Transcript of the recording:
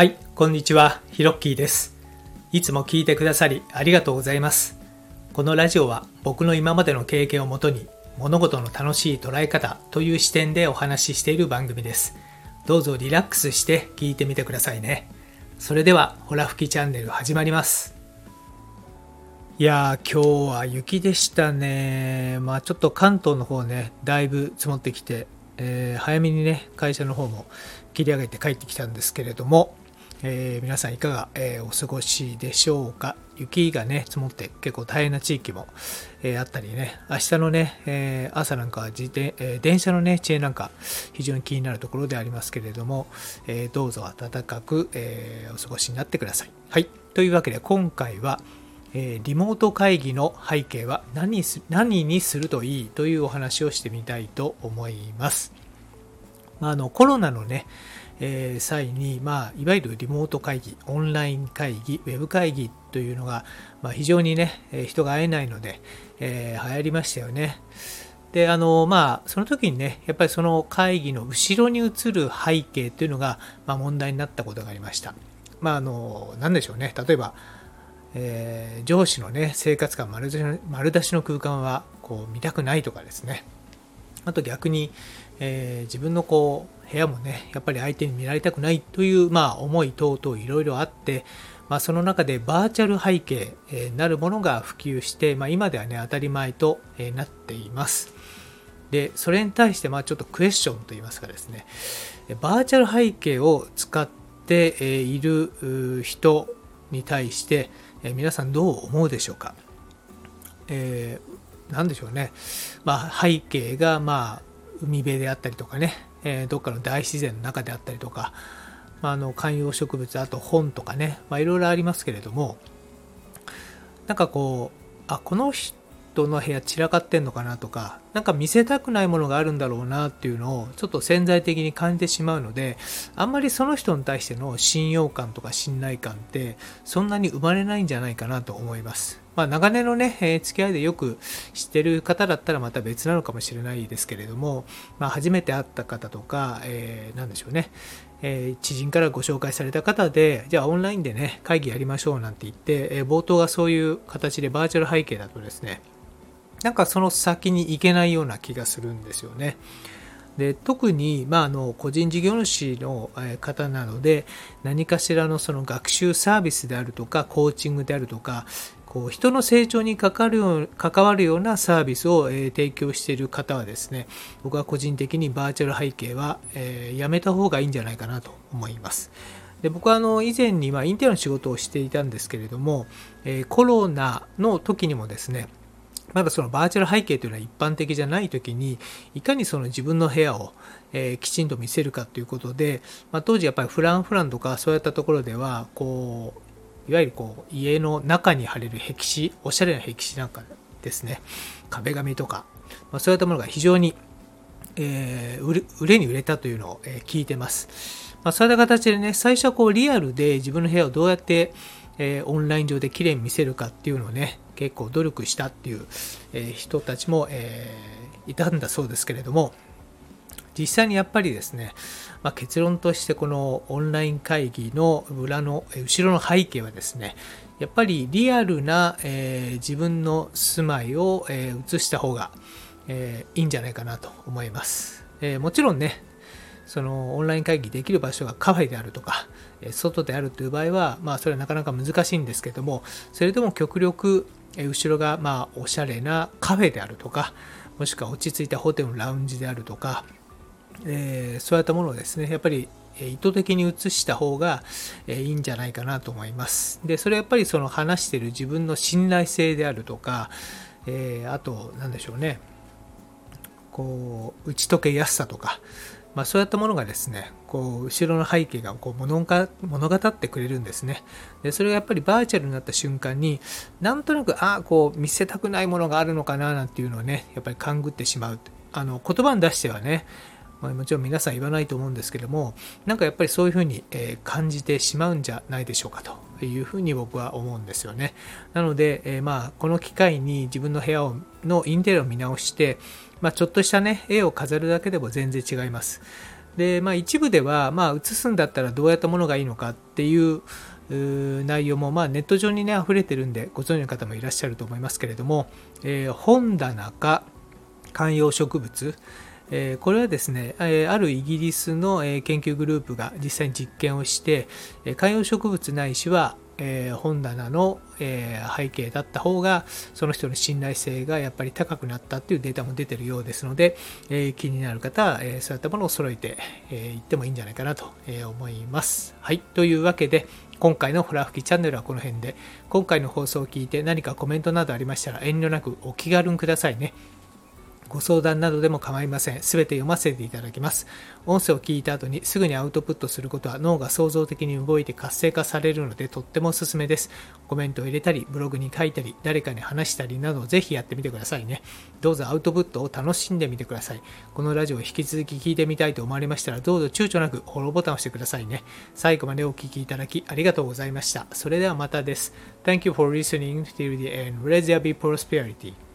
はい、こんにちは、ヒロッキーです。いつも聞いてくださりありがとうございます。このラジオは僕の今までの経験をもとに物事の楽しい捉え方という視点でお話ししている番組です。どうぞリラックスして聞いてみてくださいね。それでは、ホラ吹きチャンネル始まります。いやー、今日は雪でしたね。まあちょっと関東の方ね、だいぶ積もってきて、えー早めにね、会社の方も切り上げて帰ってきたんですけれども、えー皆さんいかが、えーお過ごしでしょうか？雪がね積もって結構大変な地域も、えーあったりね。明日のね、え朝なんかは自転、え電車のね遅延なんか非常に気になるところでありますけれども、えどうぞ暖かく、えお過ごしになってください。はい。というわけで今回はえリモート会議の背景は何す何にするといい？というお話をしてみたいと思います。まあ、あのコロナのね、えー際に、まあ、いわゆるリモート会議、オンライン会議、ウェブ会議というのが、まあ、非常にね、人が会えないので、えー流行りましたよね。で、あの、まあ、その時にね、やっぱりその会議の後ろに映る背景というのが、まあ、問題になったことがありました。まあ、あの、なんでしょうね。例えば、えー上司のね、生活感丸出しの丸出しの空間は、こう、見たくないとかですね。あと逆に、えー自分のこう部屋もねやっぱり相手に見られたくないという、まあ、思い等々いろいろあって、まあ、その中でバーチャル背景、えなるものが普及して、まあ、今ではね当たり前と、えなっています。でそれに対してまあちょっとクエスチョンといいますかですね。バーチャル背景を使っている人に対して皆さんどう思うでしょうか。えーなんでしょうね、まあ、背景が、まあ、海辺であったりとかね、えーどっかの大自然の中であったりとか、まあ、あの観葉植物あと本とかね、まあ、いろいろありますけれども。なんかこうあこの人の部屋散らかってんのかなとか。なんか見せたくないものがあるんだろうなっていうのをちょっと潜在的に感じてしまうのであんまりその人に対しての信用感とか信頼感ってそんなに生まれないんじゃないかなと思います。まあ、長年のね、えー付き合いでよく知ってる方だったらまた別なのかもしれないですけれども、まあ、初めて会った方とか、えーなんでしょうね、えー知人からご紹介された方で、じゃあオンラインでね、会議やりましょうなんて言って、えー冒頭がそういう形でバーチャル背景だとですね、なんかその先に行けないような気がするんですよね。で特に、まあ、あの個人事業主の方なので何かしらのその学習サービスであるとかコーチングであるとかこう人の成長に関わるよう関わるようなサービスを、えー提供している方はですね僕は個人的にバーチャル背景は、えーやめた方がいいんじゃないかなと思います。で僕はあの以前にまあインテリアの仕事をしていたんですけれども、えーコロナの時にもですねまだそのバーチャル背景というのは一般的じゃない時にいかにその自分の部屋を、えーきちんと見せるかということで、まあ、当時やっぱりフランフランとかそういったところではこういわゆるこう家の中に貼れる壁紙おしゃれな壁紙なんかですね壁紙とか、まあ、そういったものが非常に、えー売れに売れたというのを、え聞いてます。まあ、そういった形でね、最初はこうリアルで自分の部屋をどうやって、えーオンライン上で綺麗に見せるかっていうのをね、結構努力したっていう、え人たちも、えいたんだそうですけれども、実際にやっぱりですね、まあ、結論としてこのオンライン会議の裏の後ろの背景はですねやっぱりリアルな、えー自分の住まいを、えー映した方が、えーいいんじゃないかなと思います、えもちろんねそのオンライン会議できる場所がカフェであるとかえ外であるという場合はまあそれはなかなか難しいんですけどもそれでも極力え後ろがまあおしゃれなカフェであるとかもしくは落ち着いたホテルのラウンジであるとかえーそういったものをですねやっぱり意図的に移した方がいいんじゃないかなと思います。でそれはやっぱりその話している自分の信頼性であるとか、えーあと何でしょうね。こう打ち解けやすさとか、まあ、そういったものがですねこう後ろの背景がこう物が物語ってくれるんですね。でそれがやっぱりバーチャルになった瞬間になんとなくああこう見せたくないものがあるのかななんていうのをねやっぱり勘ぐってしまう。あの言葉に出してはねまあもちろん皆さん言わないと思うんですけどもなんかやっぱりそういうふうに、え感じてしまうんじゃないでしょうかというふうに僕は思うんですよね。なので、えーまあこの機会に自分の部屋をのインテリアを見直して、まあ、ちょっとしたね絵を飾るだけでも全然違います。で、まあ、一部では、まあ、写すんだったらどうやったものがいいのかっていう内容も、まあ、ネット上にね溢れてるんでご存知の方もいらっしゃると思いますけれども、えー、本棚か観葉植物、え、これはですね、え、あるイギリスの、え研究グループが実際に実験をして、え観葉植物ないしは、え本棚の、え背景だった方がその人の信頼性がやっぱり高くなったっていうデータも出てるようですので、え気になる方は、えそういったものを揃えてい、えってもいいんじゃないかなと思います。はい。というわけで、今回のホラ吹きチャンネルはこの辺で、今回の放送を聞いて何かコメントなどありましたら遠慮なくお気軽にくださいね。ご相談などでも構いません。すべて読ませていただきます。音声を聞いた後にすぐにアウトプットすることは脳が創造的に動いて活性化されるのでとってもおすすめです。コメントを入れたり、ブログに書いたり、誰かに話したりなどぜひやってみてくださいね。どうぞアウトプットを楽しんでみてください。このラジオを引き続き聞いてみたいと思われましたらどうぞ躊躇なくフォローボタンを押してくださいね。最後までお聴きいただきありがとうございました。それではまたです。Thank you for listening till the end. Let there be prosperity.